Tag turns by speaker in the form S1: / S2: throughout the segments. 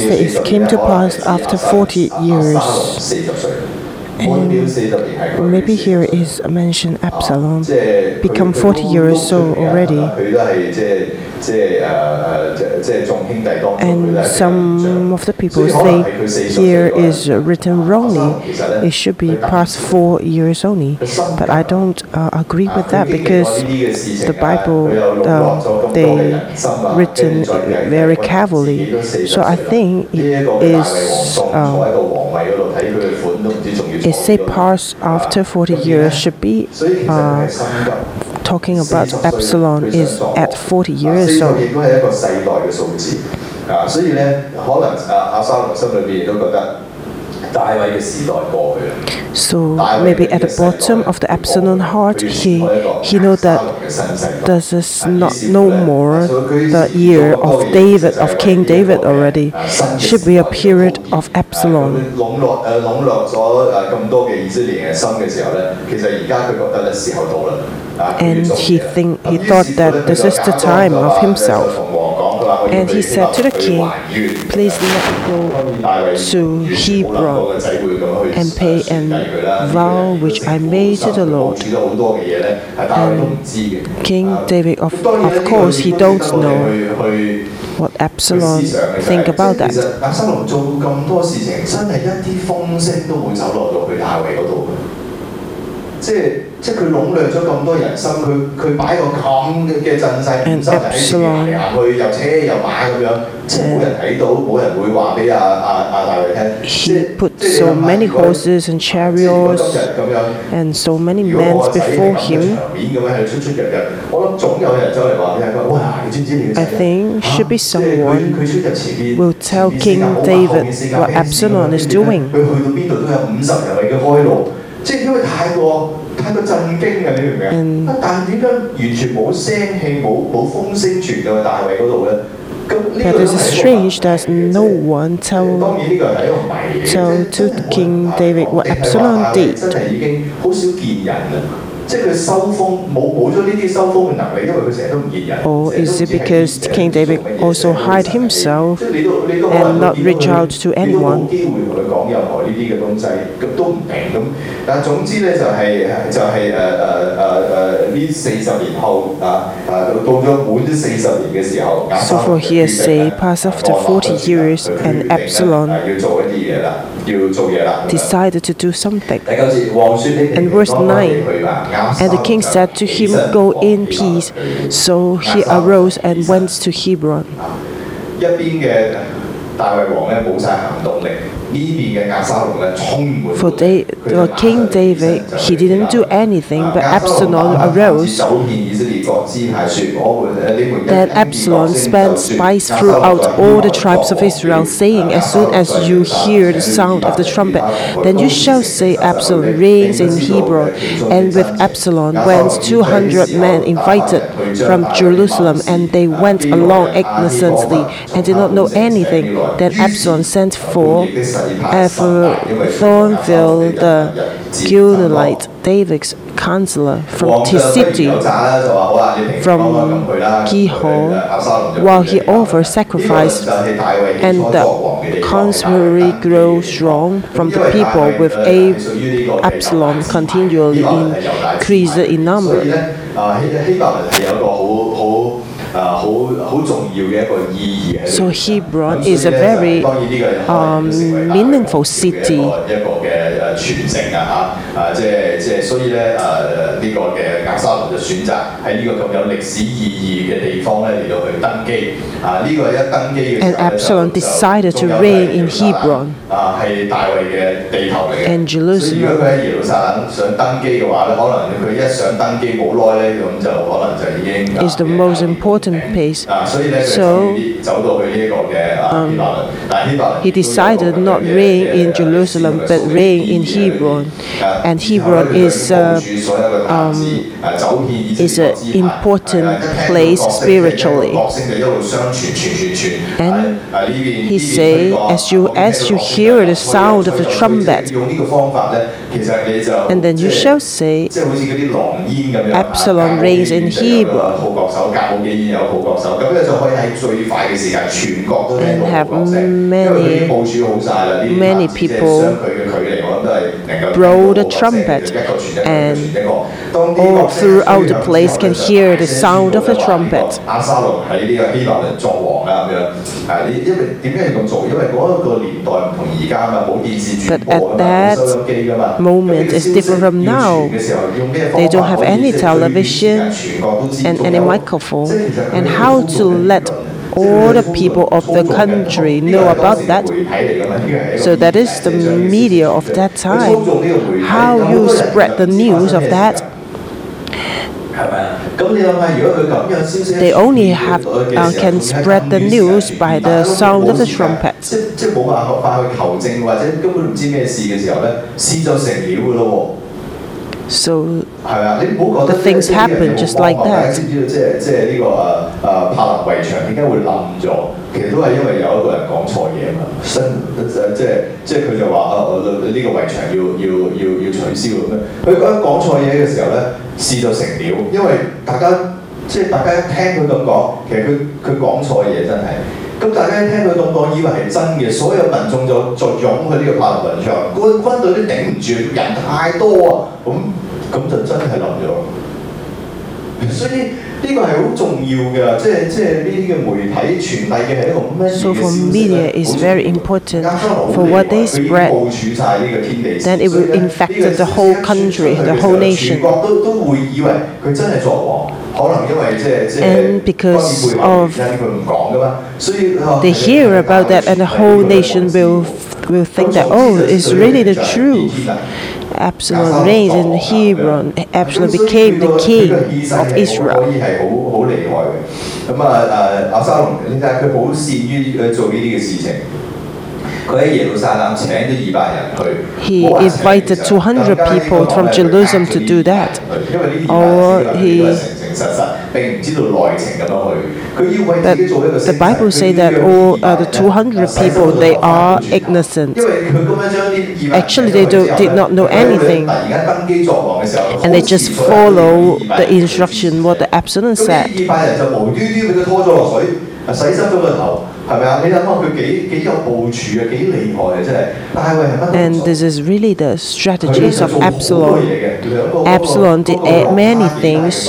S1: it came to pass after 40 years.
S2: And
S1: maybe here is a mention Absalom, become 40 years old already. And some of the people say here is written wrongly, it should be past four years only. But I don't uh, agree with that because the Bible, uh, they written very carefully. So I think it is a CPARS after 40 years should be uh, talking about Absalom is at 40 years old.
S2: 啊，所以咧，可能啊，阿沙羅心裏邊都覺得。
S1: so maybe at the bottom of the Absalom heart, he he know that this is not no more the year of David of King David already. Should be a period of Absalom. And he think he thought that this is the time of himself. And he said to the king, Please let me go to Hebron and pay a vow which I made to the Lord. And King David, of, of course, he don't know what Absalom think about
S2: 其
S1: that.
S2: 实亚沙龙做咁多事情，真系一啲风声都冇走落到去大卫嗰度嘅。即系即系佢笼掠咗咁多人心，佢佢摆个咁嘅嘅阵势，
S1: And
S2: 真系喺前面行行去，又车又马咁样，即系冇人睇到，冇人会话俾阿阿阿大卫听。即
S1: He
S2: 系
S1: put
S2: 即系你
S1: so
S2: 谂下
S1: many
S2: 如果
S1: horses and
S2: 即系如果
S1: chariots
S2: 今日咁样。
S1: and so many
S2: 如果
S1: men
S2: 我仔系
S1: before
S2: 咁嘅
S1: him.
S2: 场面咁样喺度出出入入，我谂总有人走嚟话俾佢听，哇！你知唔知你嘅仔
S1: I think should be
S2: 即系佢
S1: someone
S2: 佢出入前面
S1: will tell
S2: 前面
S1: King
S2: 四架好
S1: David
S2: 后面四架
S1: what
S2: 兵
S1: Absalom is
S2: 跟住呢
S1: doing.
S2: 佢去到边度都有五十人为佢开路， 即系因为太过太过震惊啊！你明唔明
S1: 嗯
S2: 啊？啊但系点解完全冇声气冇冇风声传到去大卫嗰度咧？咁呢
S1: But
S2: 个
S1: it
S2: 都
S1: is
S2: 系一个
S1: strange that
S2: 谜嚟嘅
S1: no
S2: 啫
S1: one
S2: 当
S1: tell
S2: 然呢个系一个谜嚟嘅
S1: tell
S2: 即系
S1: to King David what
S2: 定系话
S1: Absalom
S2: 大卫
S1: did.
S2: 真系已经好少见人啦。即系佢收风冇冇咗呢啲收风嘅能力，因为佢成日都唔见人。
S1: Or
S2: 成日都
S1: is it
S2: 只系
S1: because
S2: 见人
S1: King David
S2: 做乜嘢
S1: also
S2: 成日都
S1: hide
S2: 神秘
S1: himself
S2: 即系你都你都
S1: and
S2: 可能
S1: not
S2: 见到
S1: reach
S2: 佢
S1: out to
S2: 你都
S1: anyone
S2: 冇机会同佢讲任何呢啲嘅东西，咁都唔定咁。 但系总之咧就系、就系诶诶诶诶呢四十年后啊啊到咗满咗四十年嘅时候，亚
S1: So
S2: 沙
S1: for
S2: 龙
S1: here
S2: 就决定
S1: say,
S2: 咧
S1: pass after
S2: 按落
S1: 40
S2: 咗先啦
S1: years
S2: 佢决
S1: and
S2: 定咧
S1: Absalom
S2: 啊要做一啲嘢啦，要做嘢啦。咁样
S1: decided to do something.
S2: 第九节，王说你
S1: And verse 9, And the king said to him, Go in peace. So he arose and went to Hebron.
S2: 一边嘅大卫王咧冇晒行动力，
S1: for well, King David, he didn't do anything, but Absalom arose
S2: that
S1: Absalom spent spies throughout all the tribes of Israel, saying, As soon as you hear the sound of the trumpet, then you shall say, Absalom reigns in Hebron. And with Absalom went 200 men invited from Jerusalem, and they went along ignorantly and did not know anything. Then Absalom sent for Thornville, the Gilonite, David's councillor from Tisiti, from Giloh, while he offered sacrifice, and the constabulary grew strong from the people, with Absalom continually increased in number. So Hebron is a very um, meaningful city.
S2: 一个一个嘅诶传承啊吓啊即系即系所以咧诶呢个嘅押沙龙就选择喺呢个咁有历史意义嘅地方咧嚟到去登基啊呢个一登基嘅时
S1: And
S2: 候咧
S1: Absalom
S2: 就
S1: decided to
S2: 仲有
S1: reign
S2: 系
S1: in
S2: 耶路撒冷
S1: Hebron
S2: 啊系大卫嘅地头嚟嘅
S1: And
S2: 所以如果佢喺耶路撒冷想登基嘅话咧，可能佢一上登基冇耐咧，咁就可能就已经
S1: Is the most important place.
S2: 啊，所以咧佢
S1: So,
S2: 就走到去呢一个嘅啊希伯伦，但系希伯伦
S1: He decided not reign in Jerusalem but reign in Hebron, and Hebron is uh, um, is an important place spiritually. And he say, as you as you hear the sound of the trumpet, and then you shall say, Absalom reigns in Hebron. And have many, many people blow the trumpet, and all throughout the place can hear the sound of the trumpet.
S2: 亚沙龙喺呢个希伯伦作王啦咁样。诶，你因为点解要咁做？因为嗰一个年代唔同而家嘛，冇电视转
S1: But
S2: 播
S1: at
S2: 㗎嘛，冇
S1: that
S2: 收音机㗎嘛。
S1: moment is different from now.
S2: 嘅时候用咩方
S1: They
S2: 法
S1: don't have
S2: 可以
S1: any
S2: 即系对全
S1: television
S2: 全国都知
S1: and
S2: 道
S1: any
S2: 有
S1: microphone,
S2: 即系其实佢
S1: and
S2: 哋
S1: how
S2: 都
S1: to
S2: 做紧
S1: let
S2: 呢个
S1: all the people of the country know about that. So that is the media of that time. How you spread the news of that they only have uh, can spread the news by the sound of the trumpet. So
S2: 喎。係啊，你唔好覺得
S1: The things
S2: 即係
S1: happen
S2: 啲人有冇
S1: just
S2: 幫
S1: like
S2: 忙
S1: that.
S2: 大家知唔知道即係即係呢個誒誒柏林圍牆點解會冧咗？其實都係因為有一個人講錯嘢啊嘛，新誒即係即係佢就話啊我呢個圍牆要要要要取消咁樣。佢講講錯嘢嘅時候咧，事就成了，因為大家 即係大家一聽佢咁講，其實佢佢講錯嘢真係。咁大家一聽佢咁講，以為係真嘅，所有民眾就就湧去呢個柏林圍牆，軍軍隊都頂唔住，人太多啊，咁咁就真係冧咗。所以呢個係好重要嘅，即係即係呢啲嘅媒體傳遞嘅係一個乜嘢
S1: So
S2: 嘅
S1: for
S2: 消息
S1: media
S2: 咧
S1: is
S2: 好
S1: very
S2: 重要
S1: important
S2: 亞洲好
S1: for what
S2: 厲
S1: they
S2: 害佢已經
S1: spread.
S2: 部署晒呢個天地事
S1: Then it will
S2: 所以咧
S1: infect
S2: 呢個
S1: the
S2: 消息
S1: whole
S2: 一傳出去
S1: country,
S2: 嘅
S1: the
S2: 時候
S1: whole nation.
S2: 全國都都會以為佢真係作王，可能因為即係即係
S1: And because of they hear about that, and the whole nation will will think that oh, it's really the truth. Absalom reigned in Hebron. Absalom became the king of Israel. He invited 200 people from Jerusalem to do that, or he the,
S2: the
S1: Bible
S2: says
S1: that all uh, the
S2: 200
S1: people, they are innocent. Actually, they do, did not know anything. And they just follow the instruction, what the
S2: abstinence
S1: said. And this is really the strategies of Absalom. Absalom did many things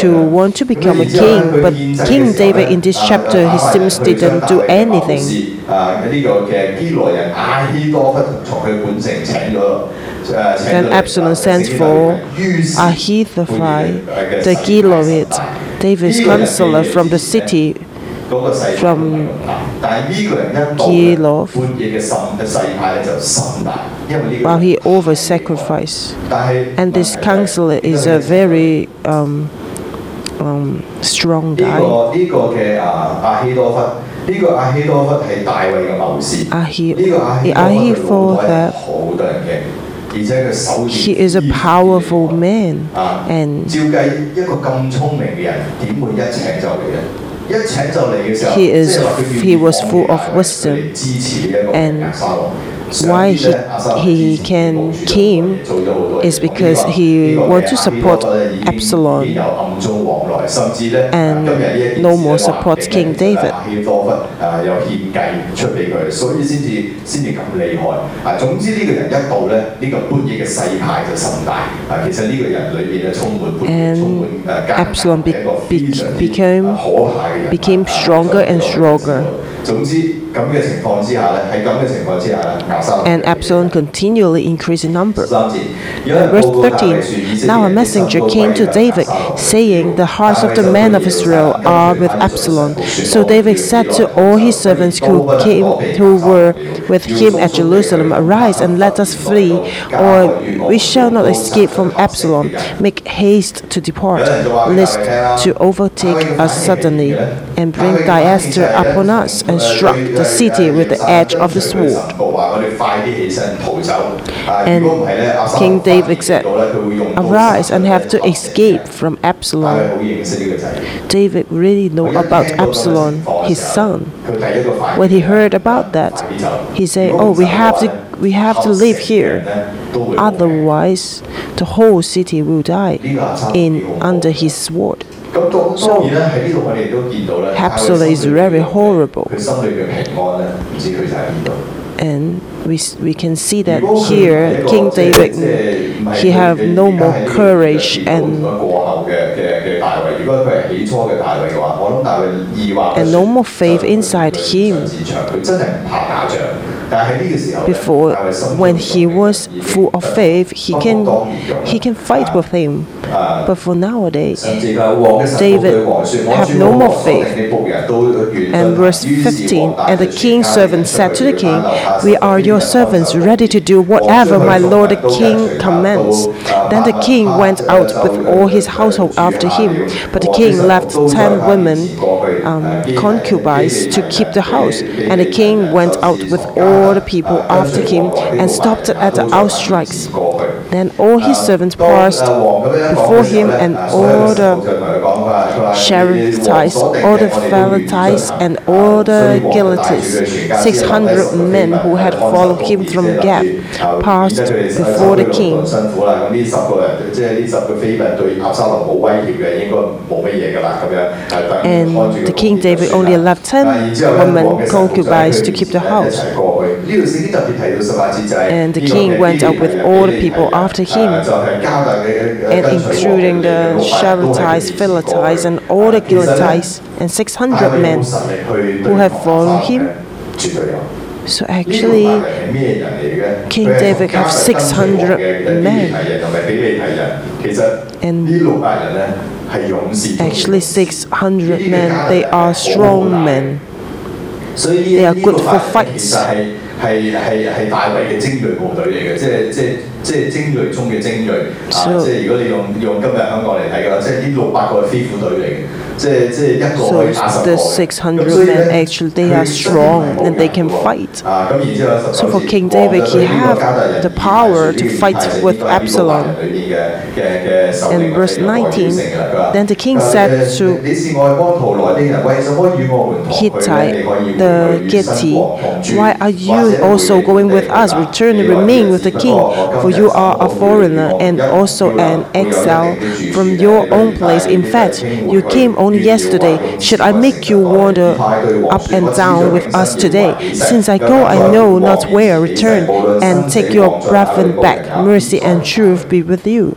S1: to want to become a king, but King David in this chapter he seems didn't do anything. Then Absalom
S2: sends
S1: for Ahithophel, the
S2: Gilonite,
S1: David's counselor from the city from
S2: Giloh
S1: while he over sacrificed. And this counselor is a very um, um, strong guy. Ahithophel, he is a powerful man, and he is he was full of wisdom and why he, he can came is because he want to support Absalom and no more supports King David. And Absalom be,
S2: be,
S1: became, became stronger and stronger.
S2: 总之咁嘅情况之下咧，喺咁嘅情况之下咧，亚沙龙
S1: And Absalom continually increased in number.
S2: 三节，有人
S1: Verse
S2: 报告大卫说
S1: 13
S2: 以色列
S1: Now a
S2: 人的心
S1: messenger
S2: 都
S1: came to
S2: 归向
S1: David,
S2: 押沙龙
S1: saying, The hearts of the men of Israel are with Absalom. So David said to all his servants who came who were with him at Jerusalem, Arise and let us flee, or we shall not escape from Absalom. Make haste to depart, lest to overtake us suddenly and bring disaster upon us. and struck the city with the edge of the sword. And King David said, Arise and have to escape from Absalom. David really knew about Absalom, his son. When he heard about that, he said, Oh, we have to we have to live here. Otherwise, the whole city will die in under his sword.
S2: 咁当当然咧喺呢度我哋都见到咧
S1: Absalom is very horrible.
S2: 佢心里嘅平安咧，唔知佢就喺边度。
S1: And we, s- we can see that
S2: 如果佢系
S1: here,
S2: 一个
S1: King
S2: 即系
S1: David,
S2: 即系唔系
S1: he have
S2: 佢
S1: no
S2: 而家
S1: more
S2: 喺呢个
S1: courage
S2: 结构
S1: and
S2: 过后嘅嘅嘅大卫。如果佢系起初嘅大卫嘅话，我谂大卫二话不
S1: And
S2: 说
S1: no more faith
S2: 就
S1: inside
S2: 上
S1: him. before when he was full of faith he can he can fight with him. But for nowadays David have no more faith. And verse 15 and the king's servant said to the king we are your servants ready to do whatever my lord the king commands then the king went out with all his household after him. But the king left ten women um, concubines to keep the house. And the king went out with all the people after him and stopped at the outstrikes. Then all his servants passed before him, and all the sheriffs, all the Pelethites, and all the Gilatites, 600 men who had followed him from Gath, passed before the king. And the king David only allowed 10 women concubines to keep the house. And the king went up with all the people after him, and including the Shalatites, Pelethites, and all the Gilatites, and 600 men who have followed him. So actually, King David
S2: had
S1: 600 men. And actually, 600 men, they are strong men. They are good for fights.
S2: 係係係大衛嘅精鋭部隊嚟嘅，即係即係
S1: so the 600 men actually they are strong and they can fight. So for King David, he
S2: has
S1: the power to fight with Absalom.
S2: In
S1: verse 19, then the king said to
S2: Ittai,
S1: the
S2: Gitti,
S1: why are you also going with us? Return and remain with the king, for you are a foreigner and also an exile from your own place. In fact, you came only yesterday. Should I make you wander up and down with us today? Since I go, I know not where. Return and take your brethren back. Mercy and truth be with you.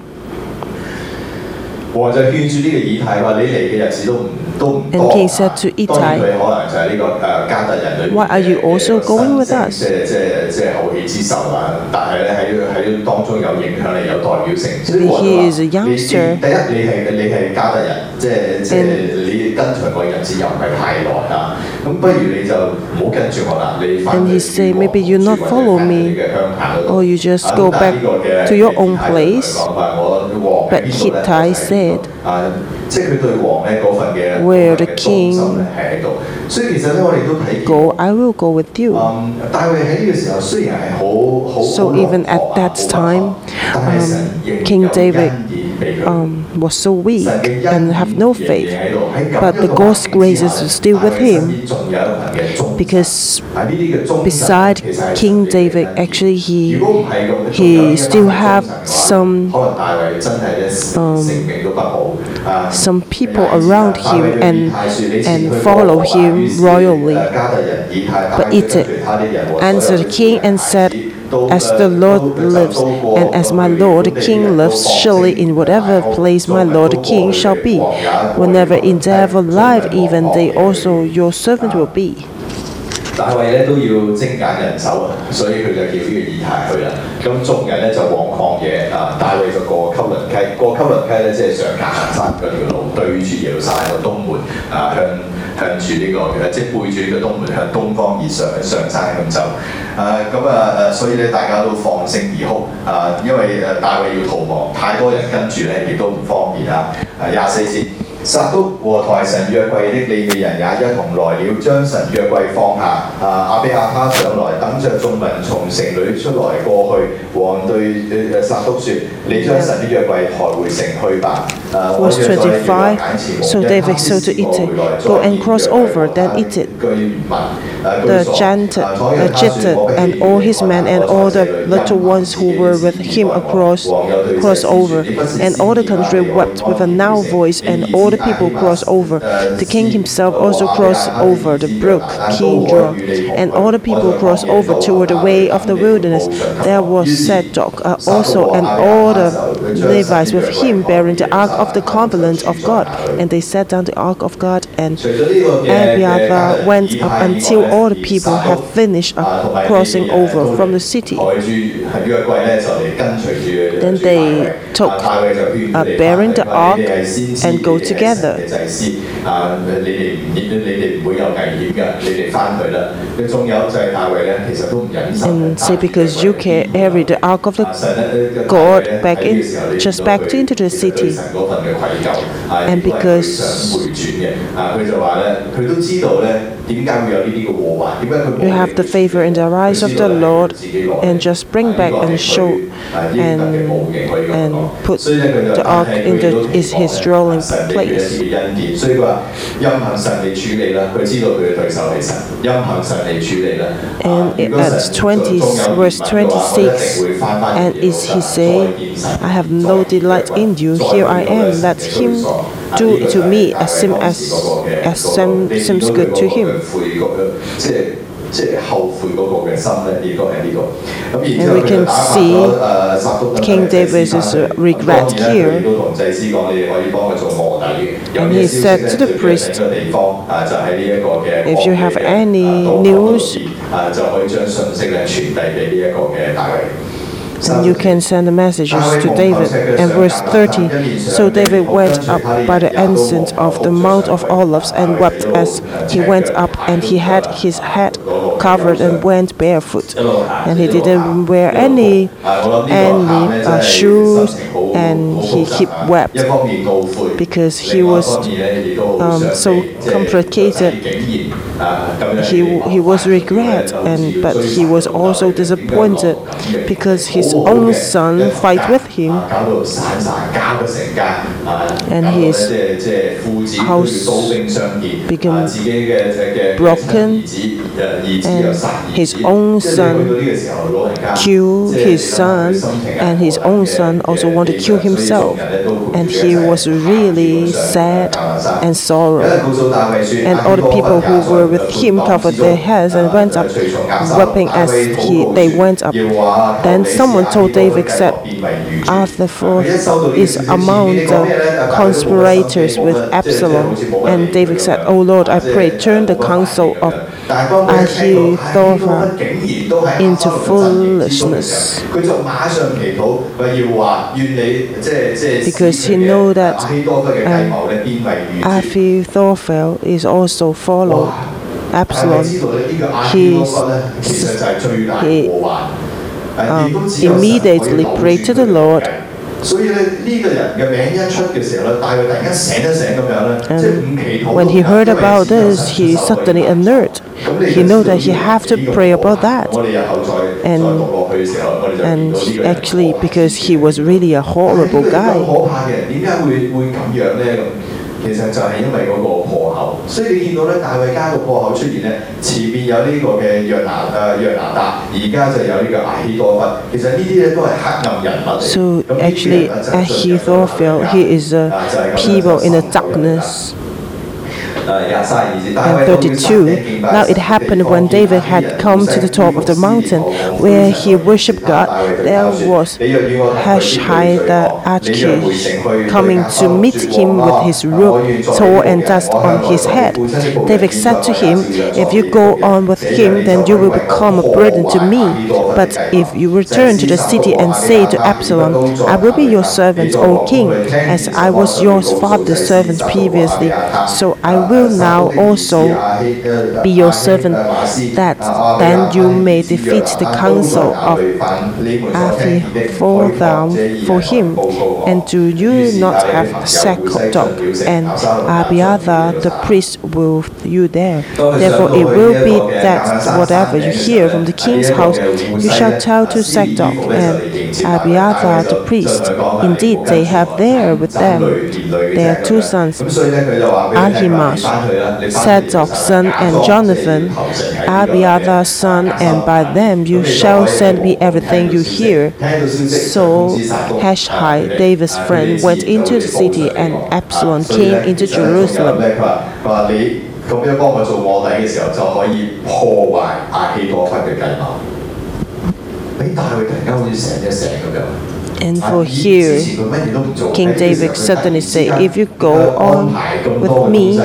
S2: 王就勸住呢個以太話：你嚟嘅日子都唔都唔
S1: And
S2: 多。
S1: king said to
S2: 當然
S1: Ittai,
S2: 佢可能就係呢個誒加特人裏面
S1: Why are you
S2: 嘅
S1: also
S2: 嘅
S1: going with
S2: 新政
S1: us?
S2: 即係即係即係後起之秀啦。但係咧喺喺當中有影響力、有代表性。所以
S1: Maybe
S2: 我就
S1: he
S2: 話
S1: is a
S2: 你
S1: youngster.
S2: 第一你係你係加特人，即係即係
S1: And-
S2: 你跟隨我日子又唔係太耐啊。咁不如你就唔好跟住我啦，你翻
S1: And
S2: 去
S1: he say,
S2: 與我
S1: "Maybe you
S2: 同
S1: not
S2: 住或者
S1: follow
S2: 翻去
S1: me,
S2: 你嘅鄉下嗰度
S1: or you just
S2: 啊
S1: go
S2: 咁但係
S1: back
S2: 呢個嘅
S1: to your
S2: 以
S1: own
S2: 太同佢
S1: place." but Ittai said, Where the king go, I will go with you. So even at that time, um, King David um, was so weak and have no faith. But the God's
S2: grace
S1: is still with him because beside King David, actually he he still have some
S2: um,
S1: some people around him and and
S2: follow
S1: him royally.
S2: But
S1: it answered the king and said, As the Lord lives, and as my Lord the king lives, surely in whatever place my Lord the king shall be, whenever in death or life, even they also your servant will be.
S2: 大卫咧都要精简人手啊，所以佢就叫呢个以太去啦。咁众人咧就往旷野啊，大卫就过汲沦溪，过汲沦溪咧即系上迦南山嗰条路，对住耶路撒冷个东门啊，向向住呢、个嘅即系背住呢个东门向东方而上上山咁走。 啊咁啊誒，所以咧大家都放聲而哭啊，因為誒大衛要逃亡，太多人跟住咧亦都唔方便啊。啊廿四節。 撒督和抬神約櫃的利未人也一同來了，將神約櫃放下。啊，亞比亞哈上來，等着眾民從城裏出來過去。王對誒撒督説：你將神的約櫃抬回城去吧。啊，我
S1: Verse
S2: 約在耶和華
S1: 25
S2: 眼前
S1: So
S2: 無一
S1: David
S2: 他
S1: said to
S2: 施過
S1: Ittai,
S2: 回來
S1: Go and
S2: 再
S1: cross
S2: 見
S1: over,
S2: 約
S1: then
S2: 櫃
S1: Ittai,
S2: 居民啊居
S1: the
S2: 所
S1: and all his men and all the little ones who were with him across cross over. And all the country wept with a loud voice, and all the people crossed over. The king himself also crossed over the brook Kidron, and all the people crossed over toward the way of the wilderness. There was Zadok uh, also, and all the Levites with him bearing the ark of the covenant of God, and they set down the ark of God, and Abiathar went up until all the people had finished
S2: up
S1: crossing over from the city. Then they took uh, bearing the ark and go together.
S2: 神嘅祭司啊，你哋唔你哋唔会有危险嘅，你哋翻去啦。佢仲有就系大卫咧，其实都唔忍心
S1: And say because you carry the ark of the
S2: 啊神咧
S1: God
S2: 大卫咧
S1: back
S2: 喺呢
S1: in-
S2: 个时候你
S1: just
S2: 见到
S1: back
S2: 佢
S1: into the
S2: 其实对
S1: city.
S2: 神嗰份嘅愧疚啊，
S1: And
S2: 亦都系佢
S1: because-
S2: 想回转嘅啊，佢就话咧，佢都知道咧点解会有呢啲嘅祸患，点解佢冇
S1: You have the favor in the eyes of the Lord and just bring back and show and and put the ark in the is his dwelling place.
S2: 所以佢话任凭神嚟处理啦，佢知道佢嘅对手系神，任凭神嚟处理啦。
S1: And
S2: 如果神
S1: at 20
S2: 仲有
S1: verse
S2: 疑问嘅话，佢一定会返返
S1: And
S2: 耶路
S1: is
S2: 撒
S1: he
S2: 冷
S1: say,
S2: 再见神
S1: I have no delight in you,
S2: 再
S1: here I
S2: 见到
S1: am,
S2: 神
S1: let
S2: 嘅
S1: him
S2: 居所
S1: do
S2: 啊呢个
S1: to
S2: 就系
S1: me
S2: 大卫
S1: as sim
S2: 当
S1: as
S2: 时嗰个嘅
S1: as
S2: 嗰个
S1: sim
S2: 你见
S1: seems
S2: 到佢
S1: good to
S2: 嗰个
S1: him.
S2: 嘅悔嗰个即系即系后悔嗰个嘅心咧，应该系呢个。咁然之
S1: And
S2: 后
S1: we
S2: 佢
S1: can
S2: 就打发
S1: see
S2: 咗诶撒督等
S1: King
S2: 嘅祭司
S1: David's
S2: 翻去
S1: regret
S2: 咁当然咧
S1: here.
S2: 佢都同祭司讲，你哋可以帮佢做卧底嘅。有
S1: And
S2: 咩
S1: he
S2: 消息
S1: said
S2: 咧
S1: to the
S2: 最紧
S1: priest,
S2: 嘅地方啊，就喺呢一个嘅
S1: If you have
S2: 旷野嘅
S1: any
S2: 啊道口度
S1: news
S2: 啊，就可以将信息咧传递俾呢一个嘅大卫。
S1: And you can send the messages to David. And verse 30 So David went up by the ensign of the Mount of Olives and wept as he went up, and he had his head covered and went barefoot. And he didn't wear any any uh, shoes, and he kept wept because he was um, so complicated. Uh, he, he was regret, and but he was also disappointed because his own son fight with him,
S2: and
S1: his house became broken, and his own son killed his son, and his own son also wanted to kill himself, and he was really sad and sorrow. And all the people who were with him covered their heads and went up, weeping as he, they went up. Then someone told David, said, Arthur is among the conspirators with Absalom. And David said, O Lord, I pray, turn the counsel of Ahithophel into foolishness. Because he know that um, Ahithophel is also follow Absalom. He, he um, immediately prayed to the Lord
S2: 所以咧呢个人嘅名一出嘅时候咧，大卫突然间醒一醒咁样咧，即系五祈祷
S1: And when he heard about this, he suddenly alert. He know that he have to pray about that.
S2: 我哋日后再
S1: And-
S2: 再读落去嘅时候，我哋就见
S1: And
S2: 到呢个人
S1: actually, because he was really a horrible
S2: 呢个
S1: guy.
S2: 咁可怕嘅人，点解会会咁样咧？ 咁其實就係因為嗰個破口，所以你見到咧大衛家個破口出現咧，前面有呢個嘅約拿誒約拿達，而家就有呢個亞希多弗。其實呢啲咧都係黑暗人物嚟。
S1: So
S2: 咁呢啲人
S1: actually,
S2: 咧就係進入咗
S1: Ahithophel, he is a
S2: 啊就係咁樣
S1: people in the
S2: 就受咗
S1: darkness. and
S2: thirty-two.
S1: Now it happened when David had come to the top of the mountain where he worshipped God. There was Hushai the Archite coming to meet him with his robe tore and dust on his head. David said to him, If you go on with him, then you will become a burden to me. But if you return to the city and say to Absalom, I will be your servant, O king, as I was your father's servant previously, so I
S2: will now also be your servant, that then you may defeat the counsel of Ahithophel for him. And do you not have Zadok and Abiathar the priest with you there? Therefore it will be that whatever you hear from the king's house, you shall tell to Zadok and Abiathar the priest. Indeed, they have there with them their two sons, Ahimaaz, Zadok's son and Jonathan, Abiathar's son, and by them you shall send me everything you hear. So Hushai, David's friend, went into the city, and Absalom came into Jerusalem. And for here, King David suddenly said, If you go on with me,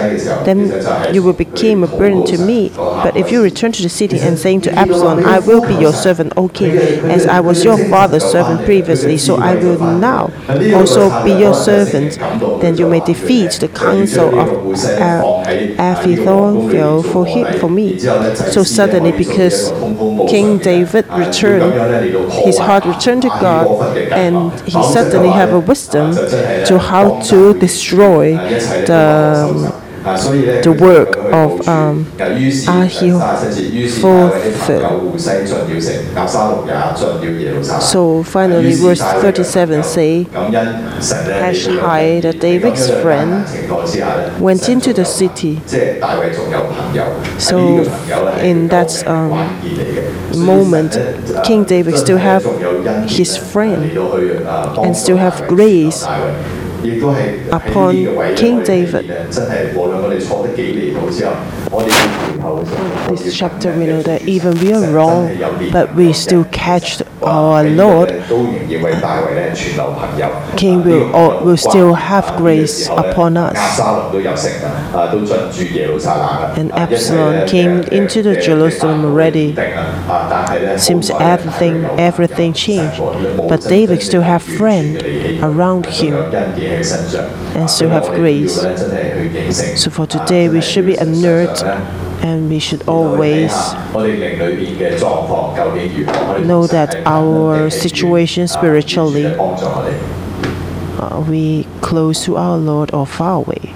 S2: then you will become a burden to me. But if you return to the city and saying to Absalom, I will be your servant, O king, as I was your father's servant previously, so I will now also be your servant, then you may defeat the counsel of Ahithophel for, him, for me. So suddenly, because King David returned, his heart returned to God, and he suddenly have a wisdom to how to destroy the the work of um, Ahithophel. So finally, verse 37 say, Hushai, the David's friend, went into the city. So in that um, moment, King David still have his friend and still have grace upon King David. This chapter we know that even we are wrong, but we still catch our Lord. King will, or will still have grace upon us. And Absalom came into the Jerusalem already. Seems everything everything changed, but David still have friend around him and still have grace. So for today, we should be alert and we should always know that our situation spiritually, uh, we close to our Lord or far away.